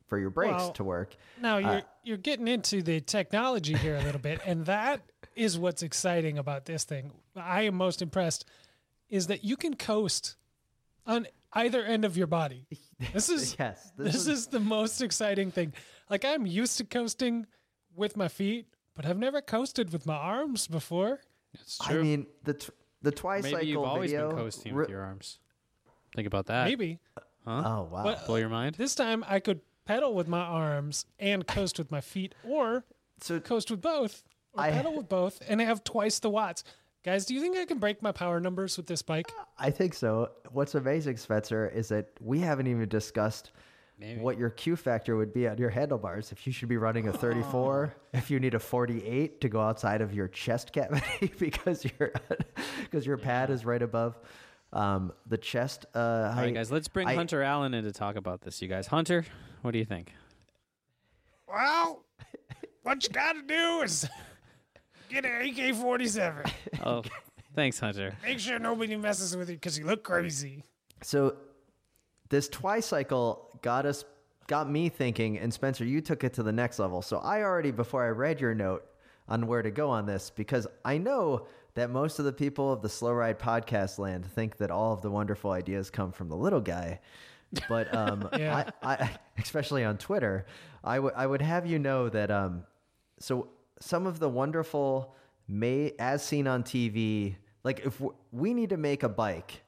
for your brakes Well, to work. Now you're Uh, you're getting into the technology here a little bit, and that is what's exciting about this thing. I am most impressed is that you can coast on either end of your body. This is Yes, this, is, the most exciting thing. Like I'm used to coasting with my feet, but I've never coasted with my arms before. It's I mean the t- the twicycle Maybe you've always video. been coasting re- with your arms. Think about that. Maybe Huh? Oh wow! But- Blow your mind. this time I could pedal with my arms and coast with my feet, or so coast with both, or I- pedal with both, and have twice the watts. Guys, do you think I can break my power numbers with this bike? I think so. What's amazing, Spencer, is that we haven't even discussed Maybe. what your Q factor would be on your handlebars. If you should be running a 34, if you need a 48 to go outside of your chest cavity because your because your pad is right above um, the chest. Uh, All height. right, guys, let's bring I- Hunter Allen in to talk about this. You guys, Hunter, what do you think? Well, what you got to do is get an AK 47. Oh, thanks, Hunter. Make sure nobody messes with you because you look crazy. So this twicycle got us got me thinking and Spencer you took it to the next level. So I already before I read your note on where to go on this because I know that most of the people of the Slow Ride podcast land think that all of the wonderful ideas come from the little guy. But um, Yeah. I, I, especially on Twitter, I would I would have you know that um, so some of the wonderful may as seen on TV, like if we need to make a bike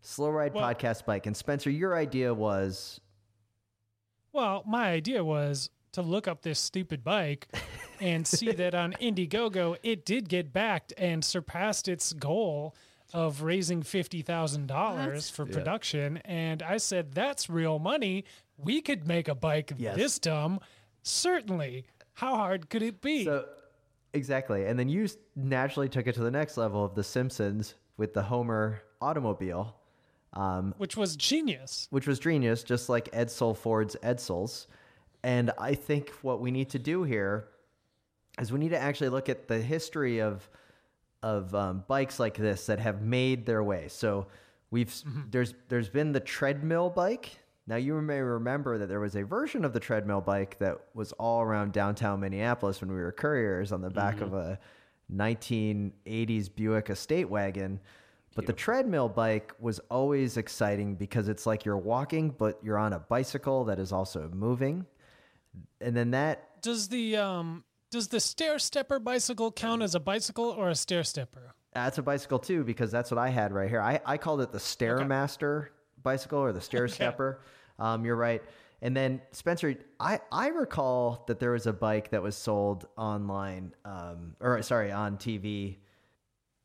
Slow Ride Well- podcast bike. And Spencer, your idea was Well, my idea was to look up this stupid bike and see that on Indiegogo it did get backed and surpassed its goal of raising fifty thousand dollars for production. And I said, "That's real money. We could make a bike Yes. this dumb. Certainly. How hard could it be?" so exactly. And then you naturally took it to the next level of The Simpsons with the Homer automobile, um, which was genius. which was genius, just like Edsel Ford's Edsels. And I think what we need to do here is we need to actually look at the history of of um, bikes like this that have made their way. So we've s there's there's been the treadmill bike. Now you may remember that there was a version of the treadmill bike that was all around downtown Minneapolis when we were couriers on the back of a 1980s Buick Estate wagon. But the treadmill bike was always exciting because it's like you're walking, but you're on a bicycle that is also moving. And then that Does the um does the stair stepper bicycle count as a bicycle or a stair stepper? That's a bicycle too, because that's what I had right here. I, I called it the Stairmaster bicycle or the Stair Stepper. Um, you're right. And then Spencer, I, I recall that there was a bike that was sold online, um, or sorry, on TV,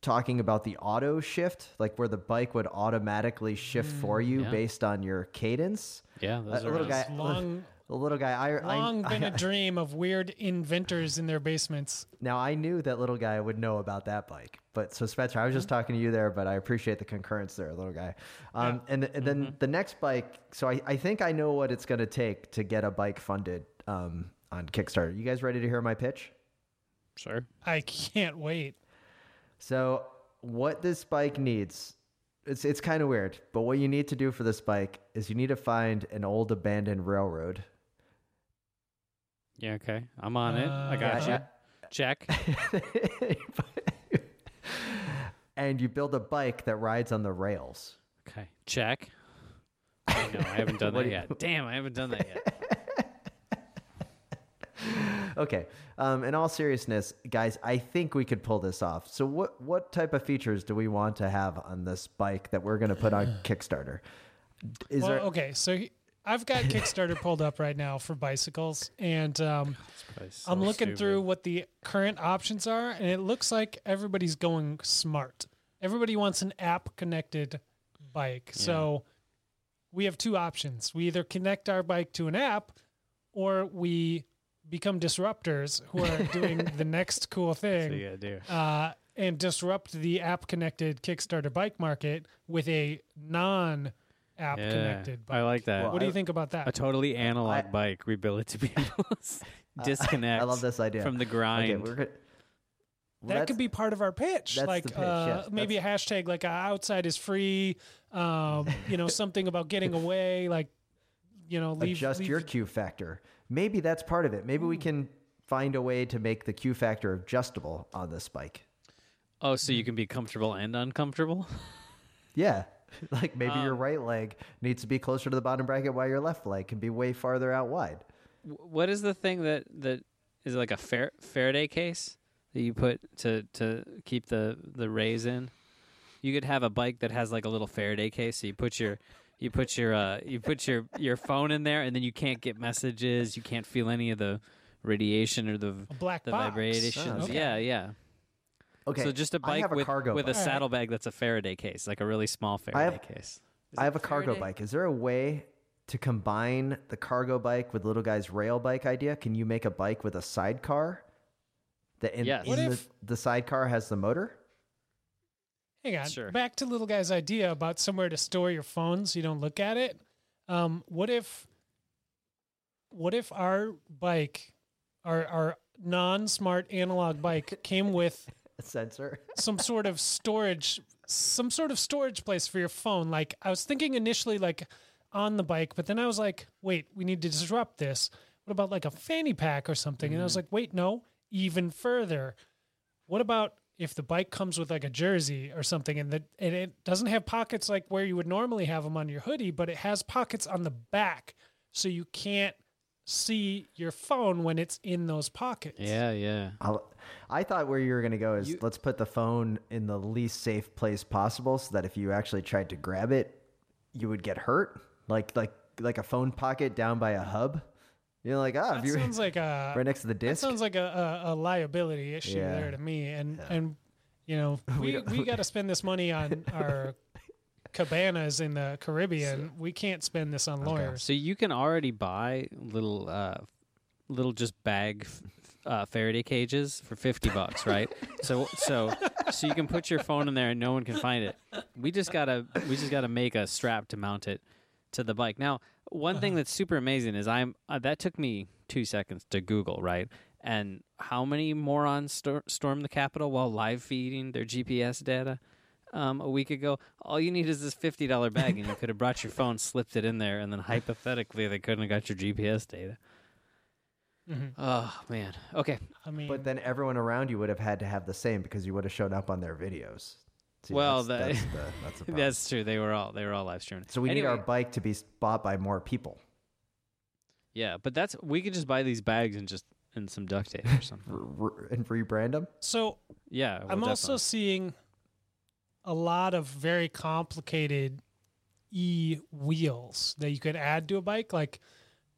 talking about the auto shift, like where the bike would automatically shift for you yeah. based on your cadence. Yeah, those A are little guy, long- the little guy. I, Long I, been I a dream of weird inventors in their basements. Now I knew that little guy would know about that bike, but so Spencer, I was just talking to you there, but I appreciate the concurrence there, little guy. Um, and and then the next bike. So I, I think I know what it's going to take to get a bike funded um, on Kickstarter. You guys ready to hear my pitch? Sure. I can't wait. So what this bike needs, it's it's kind of weird, but what you need to do for this bike is you need to find an old abandoned railroad. Yeah, okay. I'm on it. I got Uh, you. Check. and you build a bike that rides on the rails. Okay. Check. I know, I haven't done that yet. Damn, I haven't done that yet. Okay. Um, in all seriousness, guys, I think we could pull this off. So, what what type of features do we want to have on this bike that we're going to put on Kickstarter? Is Well, there? okay, so he- I've got Kickstarter pulled up right now for bicycles, and um, so I'm looking stupid. through what the current options are, and it looks like everybody's going smart. Everybody wants an app connected bike. So we have two options. We either connect our bike to an app or we become disruptors who are doing the next cool thing you gotta do. uh, and disrupt the app connected Kickstarter bike market with a non app Yeah, connected bike. I like that. Well, What do you I- think about that? a totally analog I- bike. We build it to be able to disconnect. I love this idea. from the Okay, grind. we're good. that could be part of our pitch, that's like the pitch, uh, yes. maybe a hashtag like uh, outside is free, um, you know, something about getting away, like you know, leave adjust leave- your Q factor. Maybe that's part of it. Maybe we can find a way to make the Q factor adjustable on this bike. Oh, so you can be comfortable and uncomfortable? Yeah. Like maybe Um, your right leg needs to be closer to the bottom bracket while your left leg can be way farther out wide. What is the thing that that is it like a Far- Faraday case that you put to to keep the the rays in? You could have a bike that has like a little Faraday case. So you put your you put your uh you put your your phone in there, and then you can't get messages. You can't feel any of the radiation or the a black the box. vibrations. Okay. Yeah, yeah. Okay. So just a I bike have a with cargo with a bike. Alright. saddlebag that's a Faraday case, like a really small Faraday have- case. Is I have a cargo Faraday? bike. Is there a way to combine the cargo bike with little guy's rail bike idea? Can you make a bike with a sidecar? That in, Yes. in What the, if- the sidecar has the motor? Hang on. Sure. Back to little guy's idea about somewhere to store your phone so you don't look at it. Um, what if what if our bike, our our non-smart analog bike came with A sensor? some sort of storage some sort of storage place for your phone. Like I was thinking initially like on the bike, but then I was like, wait, we need to disrupt this. What about like a fanny pack or something? And I was mm-hmm. like, wait, no, even further. What about if the bike comes with like a jersey or something and that and it doesn't have pockets like where you would normally have them on your hoodie, but it has pockets on the back so you can't see your phone when it's in those pockets. Yeah, yeah. I'll, I thought where you were going to go is You- let's put the phone in the least safe place possible so that if you actually tried to grab it, you would get hurt. Like like like a phone pocket down by a hub. You're like, ah, That if you're sounds like a right next to the That disc. sounds like a, a, a liability issue Yeah. there to me. And and you know, we don't- we got to spend this money on our cabanas in the Caribbean. we can't spend this on lawyers. So you can already buy little, uh, little just bag uh, Faraday cages for fifty bucks, right? so so so you can put your phone in there and no one can find it. We just gotta we just gotta make a strap to mount it to the bike. Now, one thing that's super amazing is I'm uh, that took me two seconds to Google, right? And how many morons stor- stormed the Capitol while live feeding their GPS data? Um, a week ago. All you need is this fifty dollar bag, and you could have brought your phone, slipped it in there, and then hypothetically they couldn't have got your GPS data. Mhm. Oh man. Okay. I mean, but then everyone around you would have had to have the same because you would have shown up on their videos. See, Well, that's, that- that's the, that's the. That's true. They were all they were all live streaming. so we need our bike to be bought by more people. yeah, but that's we could just buy these bags and just and some duct tape or something. R- r- and rebrand them. so Yeah. well, I'm also seeing a lot of very complicated e wheels that you could add to a bike. Like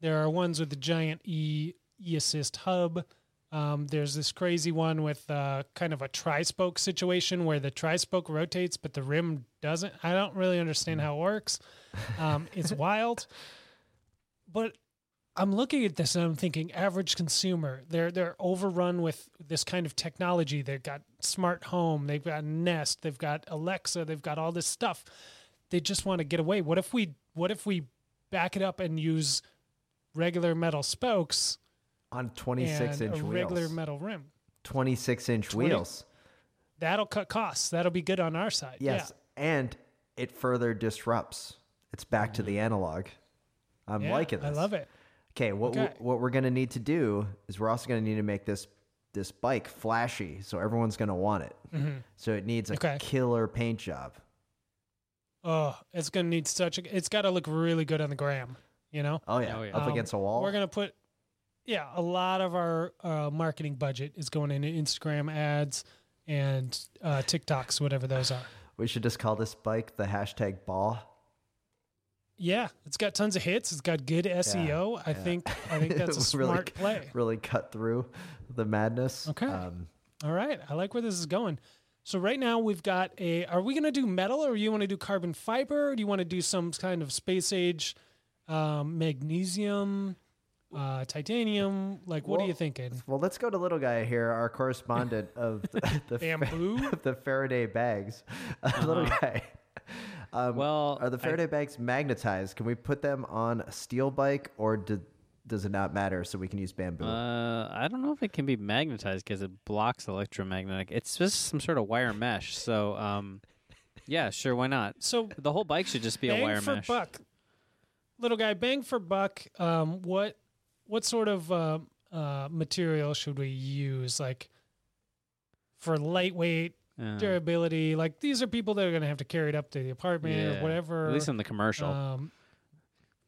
there are ones with the giant e e assist hub. Um, there's this crazy one with uh, kind of a tri spoke situation where the tri spoke rotates but the rim doesn't. I don't really understand how it works. Um, it's wild, but I'm looking at this and I'm thinking average consumer. They're they're overrun with this kind of technology. They've got smart home, they've got Nest, they've got Alexa, they've got all this stuff. They just want to get away. What if we what if we back it up and use regular metal spokes on 26 and inch a regular wheels. metal rim? 26 inch 20 wheels. That'll cut costs. That'll be good on our side. Yes, and it further disrupts. It's back to the mm-hmm. analog. I'm Yeah. Yeah, liking this. I love it. Okay, what Okay. what we're gonna need to do is we're also gonna need to make this this bike flashy, so everyone's gonna want it. So it needs a Mm-hmm. Okay. killer paint job. Oh, it's gonna need such a. It's got to look really good on the gram. You know. Oh yeah, Oh, yeah. up Um, against a wall. We're gonna put, yeah, a lot of our uh, marketing budget is going into Instagram ads and uh, TikToks, whatever those are. we should just call this bike the hashtag ball. Yeah, it's got tons of hits. It's got good SEO. I think. I think that's a Really- smart play. Really cut through the madness. Okay. Um, All right, I like where this is going. So right now we've got a. Are we gonna do metal, or you want to do carbon fiber? Or do you want to do some kind of space age, um, magnesium, uh, titanium? Like, what are you thinking? well, let's go to little guy here, our correspondent of the, the Bamboo? of the Faraday bags. Uh, little guy. Um, Well, are the I- Faraday bags magnetized? Can we put them on a steel bike, or do, does it not matter? So we can use bamboo. Uh, I don't know if it can be magnetized because it blocks electromagnetic. It's just some sort of wire mesh. So, um, yeah, sure, why not? So The whole bike should just be a bang wire for mesh. buck. little guy, bang for buck. Um, what what sort of uh, uh, material should we use? Like for lightweight Uh, durability. Like these are people that are going to have to carry it up to the apartment yeah. or whatever. At least in the commercial. Um,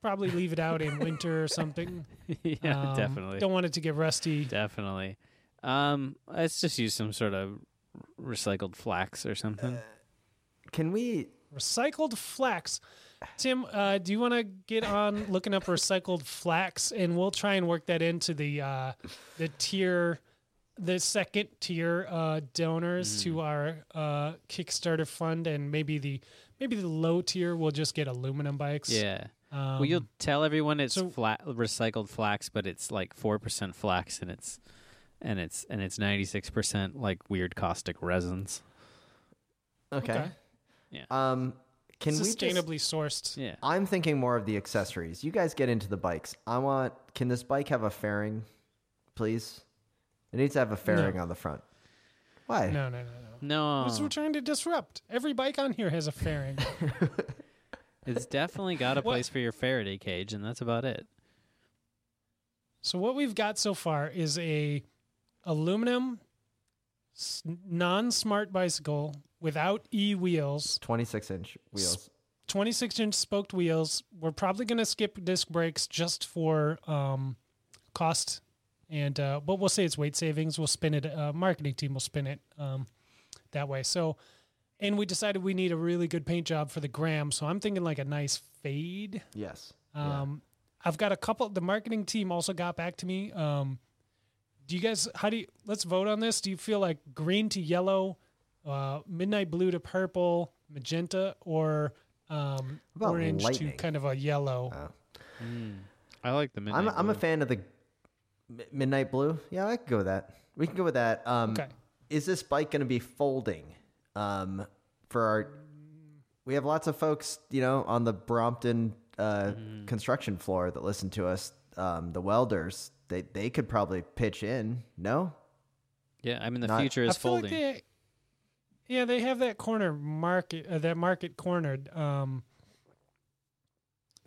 probably leave it out in winter or something. yeah, Um, definitely. Don't want it to get rusty. Definitely. Um, let's just use some sort of recycled flax or something. Can we? Recycled flax. Tim, uh, do you want to get on looking up recycled flax, and we'll try and work that into the uh, the tier, the second tier uh, donors to our uh, Kickstarter fund, and maybe the maybe the low tier will just get aluminum bikes. yeah. Um, well, you'll tell everyone it's so- flat recycled flax, but it's like four percent flax, and it's and it's and it's ninety six percent like weird caustic resins. Okay. Okay. Yeah. Um, can we just? sustainably sourced. Yeah. I'm thinking more of the accessories. You guys get into the bikes. I want. Can this bike have a fairing, please? It needs to have a fairing on the front. Why? No, no, no, no. No, Because we're trying to disrupt. Every bike on here has a fairing. it's definitely got a What- place for your Faraday cage, and that's about it. So what we've got so far is a aluminum s- non-smart bicycle without e wheels, 26 inch wheels. 26 inch spoked wheels. We're probably going to skip disc brakes just for um, cost, and uh, but we'll say it's weight savings. We'll spin it. Uh, marketing team will spin it um, that way. So, and we decided we need a really good paint job for the gram. So I'm thinking like a nice fade. Yes. Yeah. Um, I've got a couple. The marketing team also got back to me. Um, do you guys? How do you? Let's vote on this. Do you feel like green to yellow, uh, midnight blue to purple, magenta, or um, orange lightning? to kind of a yellow? Oh. I like the midnight. I'm, I'm a fan of the Mi- midnight blue. Yeah, I could go with that. We can go with that. Um, Okay. Is this bike going to be folding? Um, for our, we have lots of folks, you know, on the Brompton uh, Mm-hmm. construction floor that listen to us. Um, the welders, they they could probably pitch in. No, Yeah, I mean the Not- future I is feel folding. like they, yeah, they have that corner market, uh, that market cornered. Um,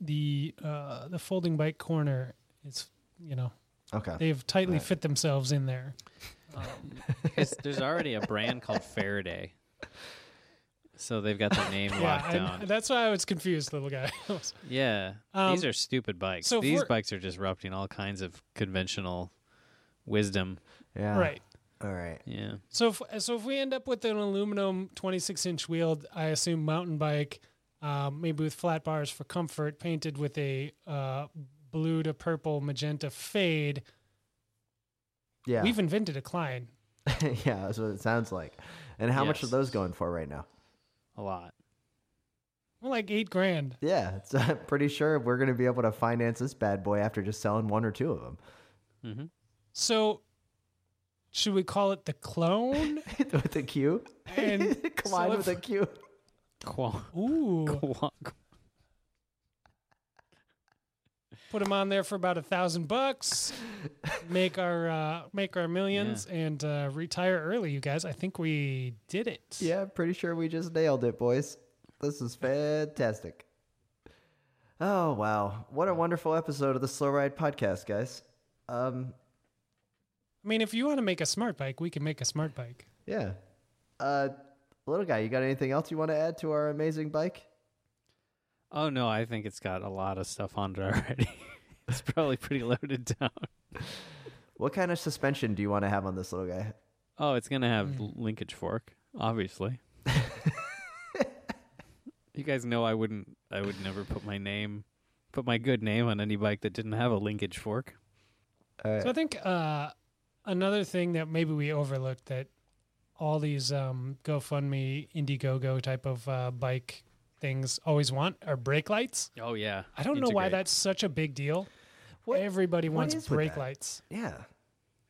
the uh, the folding bike corner is, you know, okay. they've tightly Right. fit themselves in there. It's- there's already a brand called Faraday, so they've got their name locked yeah, down. and that's why I was confused, little guy. Yeah, Um, these are stupid bikes. so if these we're- bikes are disrupting all kinds of conventional wisdom. Yeah. right. All right. Yeah, So if so, if we end up with an aluminum 26 inch wheeled, I assume mountain bike, um, maybe with flat bars for comfort, painted with a uh, blue to purple magenta fade. Yeah. We've invented a Klein. yeah, that's what it sounds like. And how much are those going for right now? a lot. Well, like eight grand. Yeah, it's, I'm pretty sure we're going to be able to finance this bad boy after just selling one or two of them. Mm-hmm. So should we call it the clone? with a Q. And Klein so with if- a Q. Qual- Ooh, qual- put them on there for about a thousand bucks. Make our uh, make our millions and uh, retire early, you guys. I think we did it. Yeah, pretty sure we just nailed it, boys. This is fantastic. Oh wow, what a wonderful episode of the Slow Ride podcast, guys. Um, I mean, if you want to make a smart bike, we can make a smart bike. yeah. Uh, little guy, you got anything else you want to add to our amazing bike? Oh no, I think it's got a lot of stuff on it already. it's probably pretty loaded down. What kind of suspension do you want to have on this little guy? Oh, it's gonna have l- linkage fork, obviously. you guys know I wouldn't. I would never put my name, put my good name on any bike that didn't have a linkage fork. All right. So I think uh, another thing that maybe we overlooked that all these um, GoFundMe, Indiegogo type of uh, bike things always want are brake lights. Oh yeah. I don't know why that's such a big deal. What- Everybody what wants is brake lights. yeah.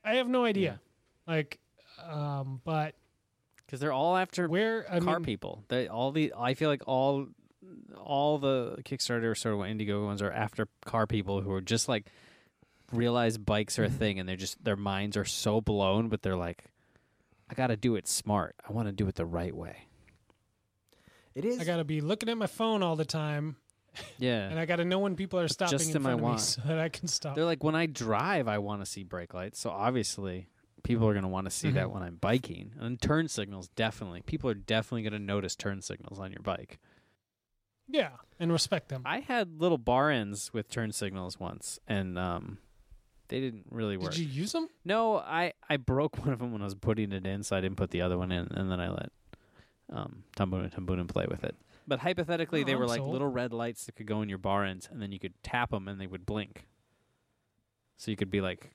I have no idea. Like, um, but because they're all after where I car mean, people. They all the I feel like all all the Kickstarter sort of Indiegogo ones are after car people who are just like realize bikes are a thing and they're just their minds are so blown, but they're like, I got to do it smart. I want to do it the right way. It is. I got to be looking at my phone all the time Yeah. and I got to know when people are stopping Just in in my front of me so that I can stop. They're like when I drive, I want to see brake lights. So obviously, people are going to want to see that Mhm. when I'm biking. And turn signals, definitely. People are definitely going to notice turn signals on your bike. yeah, and respect them. I had little bar ends with turn signals once, and um, they didn't really work. Did you use them? No, I I broke one of them when I was putting it in, so I didn't put the other one in, and then I let um Tambun and Tambun play with it. But hypothetically, Oh, they were I'm like sold. little red lights that could go in your bar ends, and then you could tap them, and they would blink. So you could be like,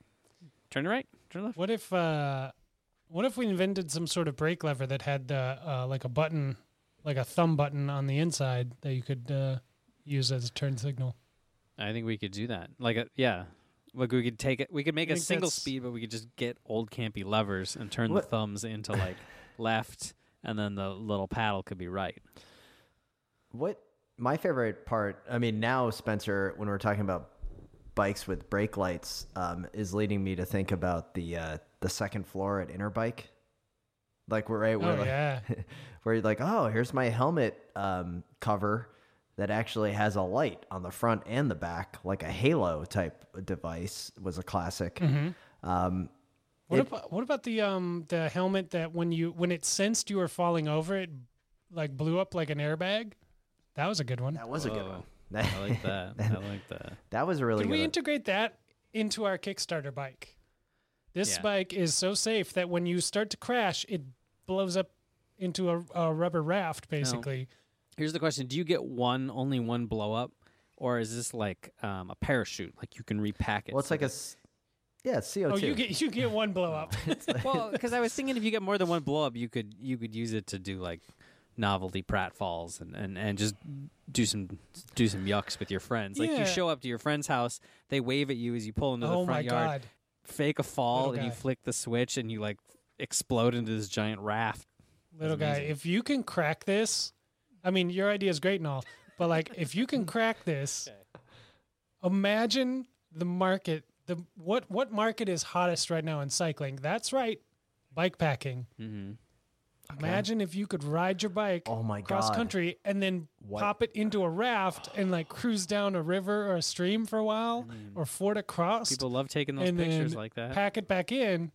turn right, turn left. What if uh, what if we invented some sort of brake lever that had uh, uh, like a button, like a thumb button on the inside that you could uh, use as a turn signal? I think we could do that. Like, a, yeah, like we could take it. We could make I a think single that's- speed, but we could just get old campy levers and turn the thumbs into like left, and then the little paddle could be right. What my favorite part, I mean, now Spencer, when we're talking about bikes with brake lights, um, is leading me to think about the uh, the second floor at Interbike. Like we're right, we're Oh like, yeah, where you're like, oh, here's my helmet um, cover that actually has a light on the front and the back, like a halo type device. Was a classic. Mm-hmm. Um, What It- about what about the um the helmet that when you when it sensed you were falling over it like blew up like an airbag? That was a good one. that was a good Whoa. one. I like that. I like that. that was a really Can good. we one. integrate that into our Kickstarter bike? This Yeah. bike is so safe that when you start to crash, it blows up into a, a rubber raft, basically. Here's the question: Do you get one, only one blow up, or is this like um, a parachute? Like you can repack it. well, it's so like a that- s- yeah, it's CO2. Oh, you get you get one blow up. well, because I was thinking if you get more than one blow up, you could you could use it to do like novelty pratfalls and, and, and just do some do some yucks with your friends. Like Yeah. you show up to your friend's house, they wave at you as you pull into the oh front my yard, god! fake a fall, Little and you guy. flick the switch and you like explode into this giant raft. Little guy, if you can crack this, I mean, your idea is great and all, but like, if you can crack this, imagine the market. The what what market is hottest right now in cycling? That's right, bike packing. Mm-hmm. Imagine if you could ride your bike Oh my cross God. country and then What- pop it into a raft and like cruise down a river or a stream for a while or ford across Mm. People love taking those and pictures then like that. pack it back in.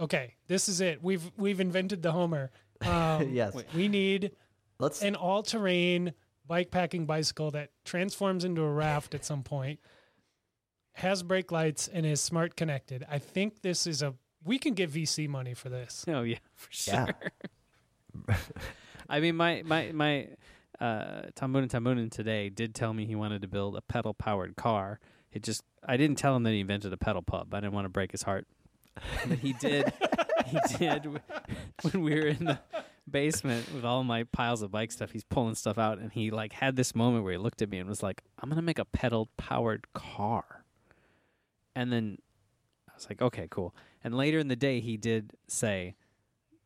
Okay, this is it. We've we've invented the Homer. Um, yes. we need Let's an all-terrain bike packing bicycle that transforms into a raft at some point, has brake lights, and is smart connected. I think this is a. We can get VC money for this. Oh yeah, for sure. Yeah. I mean, my my my uh, Tambunan Tambunan today did tell me he wanted to build a pedal powered car. It just I didn't tell him that he invented a pedal pub. I didn't want to break his heart, but he did. he did when we were in the basement with all my piles of bike stuff. He's pulling stuff out, and he like had this moment where he looked at me and was like, "I'm gonna make a pedal powered car," and then I was like, "Okay, cool." And later in the day, he did say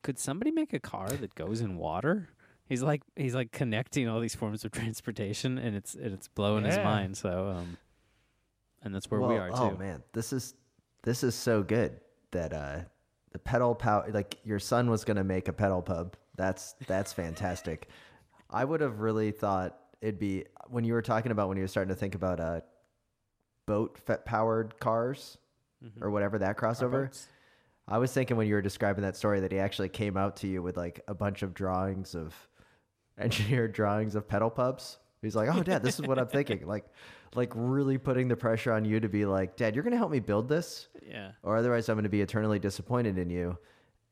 could somebody make a car that goes in water? He's like he's like connecting all these forms of transportation, and it's and it's blowing his mind. So, um, and that's where we Well, are Oh too. man, this is this is so good that uh the pedal power like your son was gonna make a pedal pub. That's that's fantastic. I would have really thought it'd be when you were talking about when you were starting to think about uh boat powered cars Mm-hmm. or whatever that crossover. I was thinking when you were describing that story that he actually came out to you with like a bunch of drawings of engineered drawings of pedal pubs. He's like, "Oh, Dad, this is what I'm thinking." Like, like really putting the pressure on you to be like, "Dad, you're gonna help me build this, Yeah, or otherwise I'm gonna be eternally disappointed in you."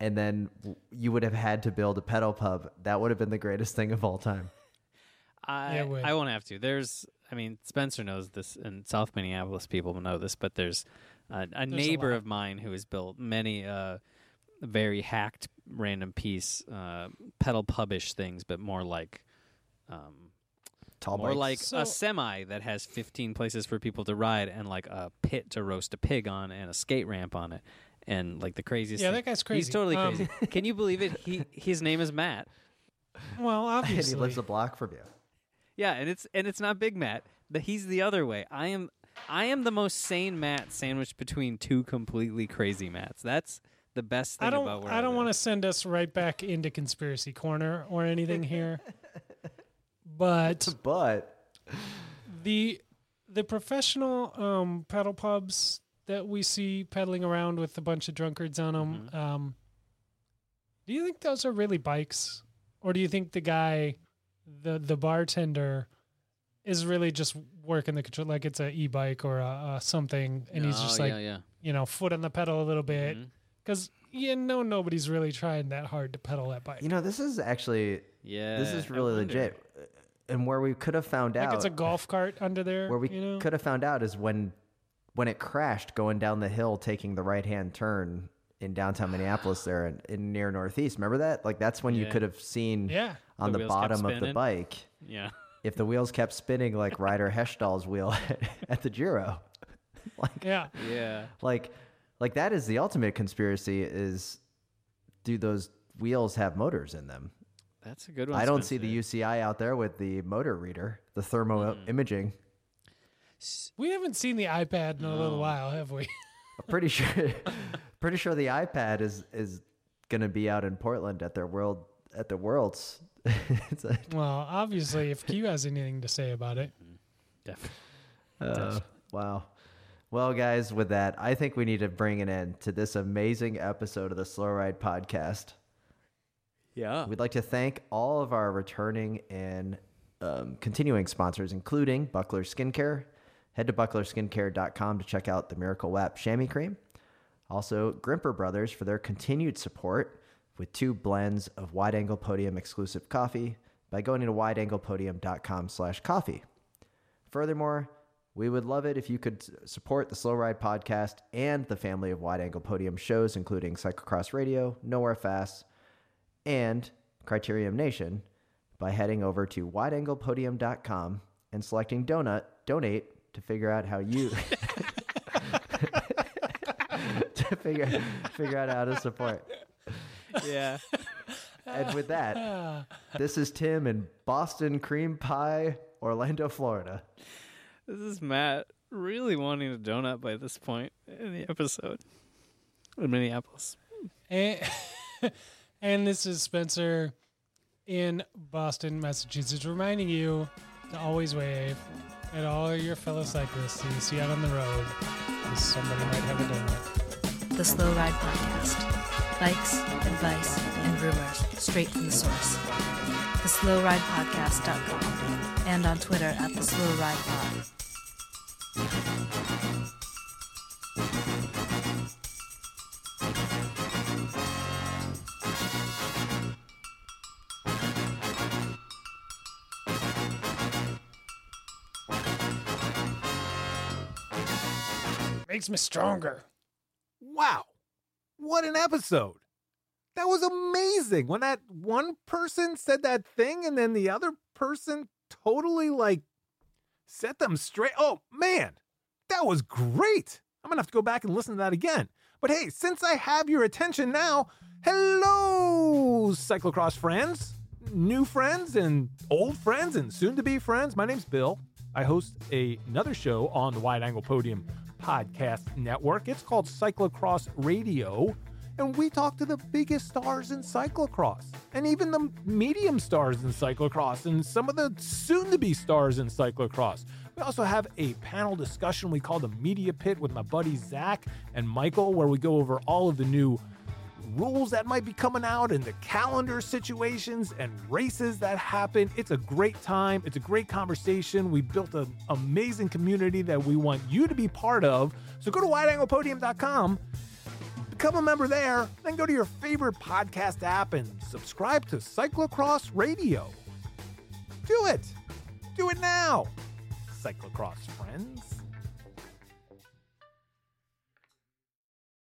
And then you would have had to build a pedal pub. That would have been the greatest thing of all time. I it would. I won't have to. There's, I mean, Spencer knows this, and South Minneapolis people know this, but there's a, a neighbor lot. of mine who has built many uh, very hacked random piece uh, pedal pubish things, but more like. Um, Tall More bikes. like So- a semi that has 15 places for people to ride and like a pit to roast a pig on and a skate ramp on it and like the craziest Yeah, thing. that guy's crazy He's totally Um, crazy. Can you believe it? He his name is Matt. Well, and he lives a block from you. Yeah, and it's and it's not Big Matt, but he's the other way. I am I am the most sane Matt sandwiched between two completely crazy Matts. That's the best thing I don't. about where I don't want to send us right back into conspiracy corner or anything here, but But the the professional um, pedal pubs that we see pedaling around with a bunch of drunkards on them. Mm-hmm. Um, do you think those are really bikes, or do you think the guy, the the bartender, is really just working the control like it's a e bike or a, a something, and he's just Oh, like yeah, yeah. you know foot on the pedal a little bit mm-hmm. because you know nobody's really trying that hard to pedal that bike. You know, this is actually Yeah. this is I really wonder. legit, and where we could have found like out it's a golf cart under there. where we you know? could have found out is when when it crashed going down the hill taking the right hand turn in downtown Minneapolis there in, in near northeast. Remember that? Like that's when you could have seen Yeah. On The the, bottom of the bike Yeah. if the wheels kept spinning like Ryder Hesjedal's wheel at the Giro. like Yeah. Yeah. like like that is the ultimate conspiracy is do those wheels have motors in them? That's a good one. I don't see the UCI out there with the motor reader, the thermo Mm. imaging. We haven't seen the iPad in a little while, have we? I'm pretty sure pretty sure the iPad is is going to be out in Portland at their world at the Worlds. it's a, well, obviously, if Q has anything to say about it, Definitely. uh, wow. Well, guys, with that, I think we need to bring an end to this amazing episode of the Slow Ride podcast. Yeah. We'd like to thank all of our returning and um, continuing sponsors, including Buckler Skincare. Head to bucklerskincare.com to check out the Miracle Wap Chamois Cream. Also, Grimpeur Brothers for their continued support with two blends of Wide Angle Podium exclusive coffee by going to wideanglepodium.com slash coffee. Furthermore, we would love it if you could support the Slow Ride podcast and the family of Wide Angle Podium shows, including Cyclocross Radio, Nowhere Fast, and Criterium Nation by heading over to wideanglepodium.com and selecting donut donate to figure out how you to figure figure out how to support. Yeah. And with that, this is Tim in Boston Cream Pie, Orlando, Florida. This is Matt really wanting a donut by this point in the episode in Minneapolis. and, and this is Spencer in Boston, Massachusetts, reminding you to always wave at all your fellow cyclists who you see out on the road, because somebody might have a donut. The Slow Ride Podcast. Bikes, advice, and rumors straight from the source. TheSlowRidePodcast.com and on Twitter at The Slow Ride Makes me stronger. Wow. What an episode. That was amazing. When that one person said that thing and then the other person totally like set them straight. Oh, man. That was great. I'm to have to go back and listen to that again. But hey, since I have your attention now, hello, cyclocross friends, new friends, and old friends, and soon to be friends. My name's Bill. I host a, another show on the Wide Angle Podium podcast network. It's called Cyclocross Radio. And we talk to the biggest stars in cyclocross and even the medium stars in cyclocross and some of the soon to be stars in cyclocross. We also have a panel discussion we call the Media Pit with my buddies Zach and Michael, where we go over all of the new rules that might be coming out and the calendar situations and races that happen. It's a great time. It's a great conversation. We built an amazing community that we want you to be part of. So go to wideanglepodium.com, become a member there, then go to your favorite podcast app and subscribe to Cyclocross Radio. Do it. Do it now. Cyclocross friends.